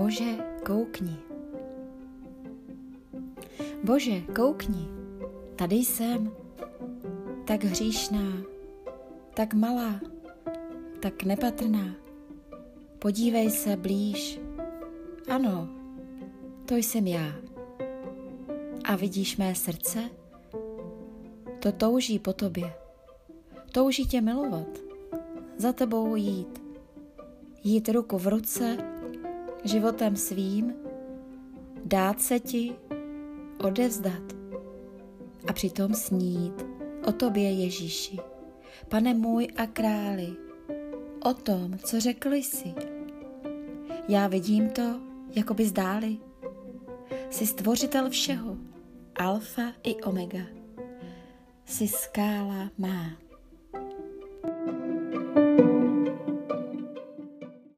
Bože, koukni. Bože, koukni, tady jsem, tak hříšná, tak malá, tak nepatrná. Podívej se blíž. Ano, to jsem já. A vidíš mé srdce? To touží po tobě. Touží tě milovat, za tebou jít. Jít ruku v ruce, životem svým, dát se ti, odevzdat a přitom snít o tobě Ježíši, pane můj a králi, o tom, co řekl jsi. Já vidím to, jako by zdáli. Jsi stvořitel všeho, alfa i omega. Jsi skála má.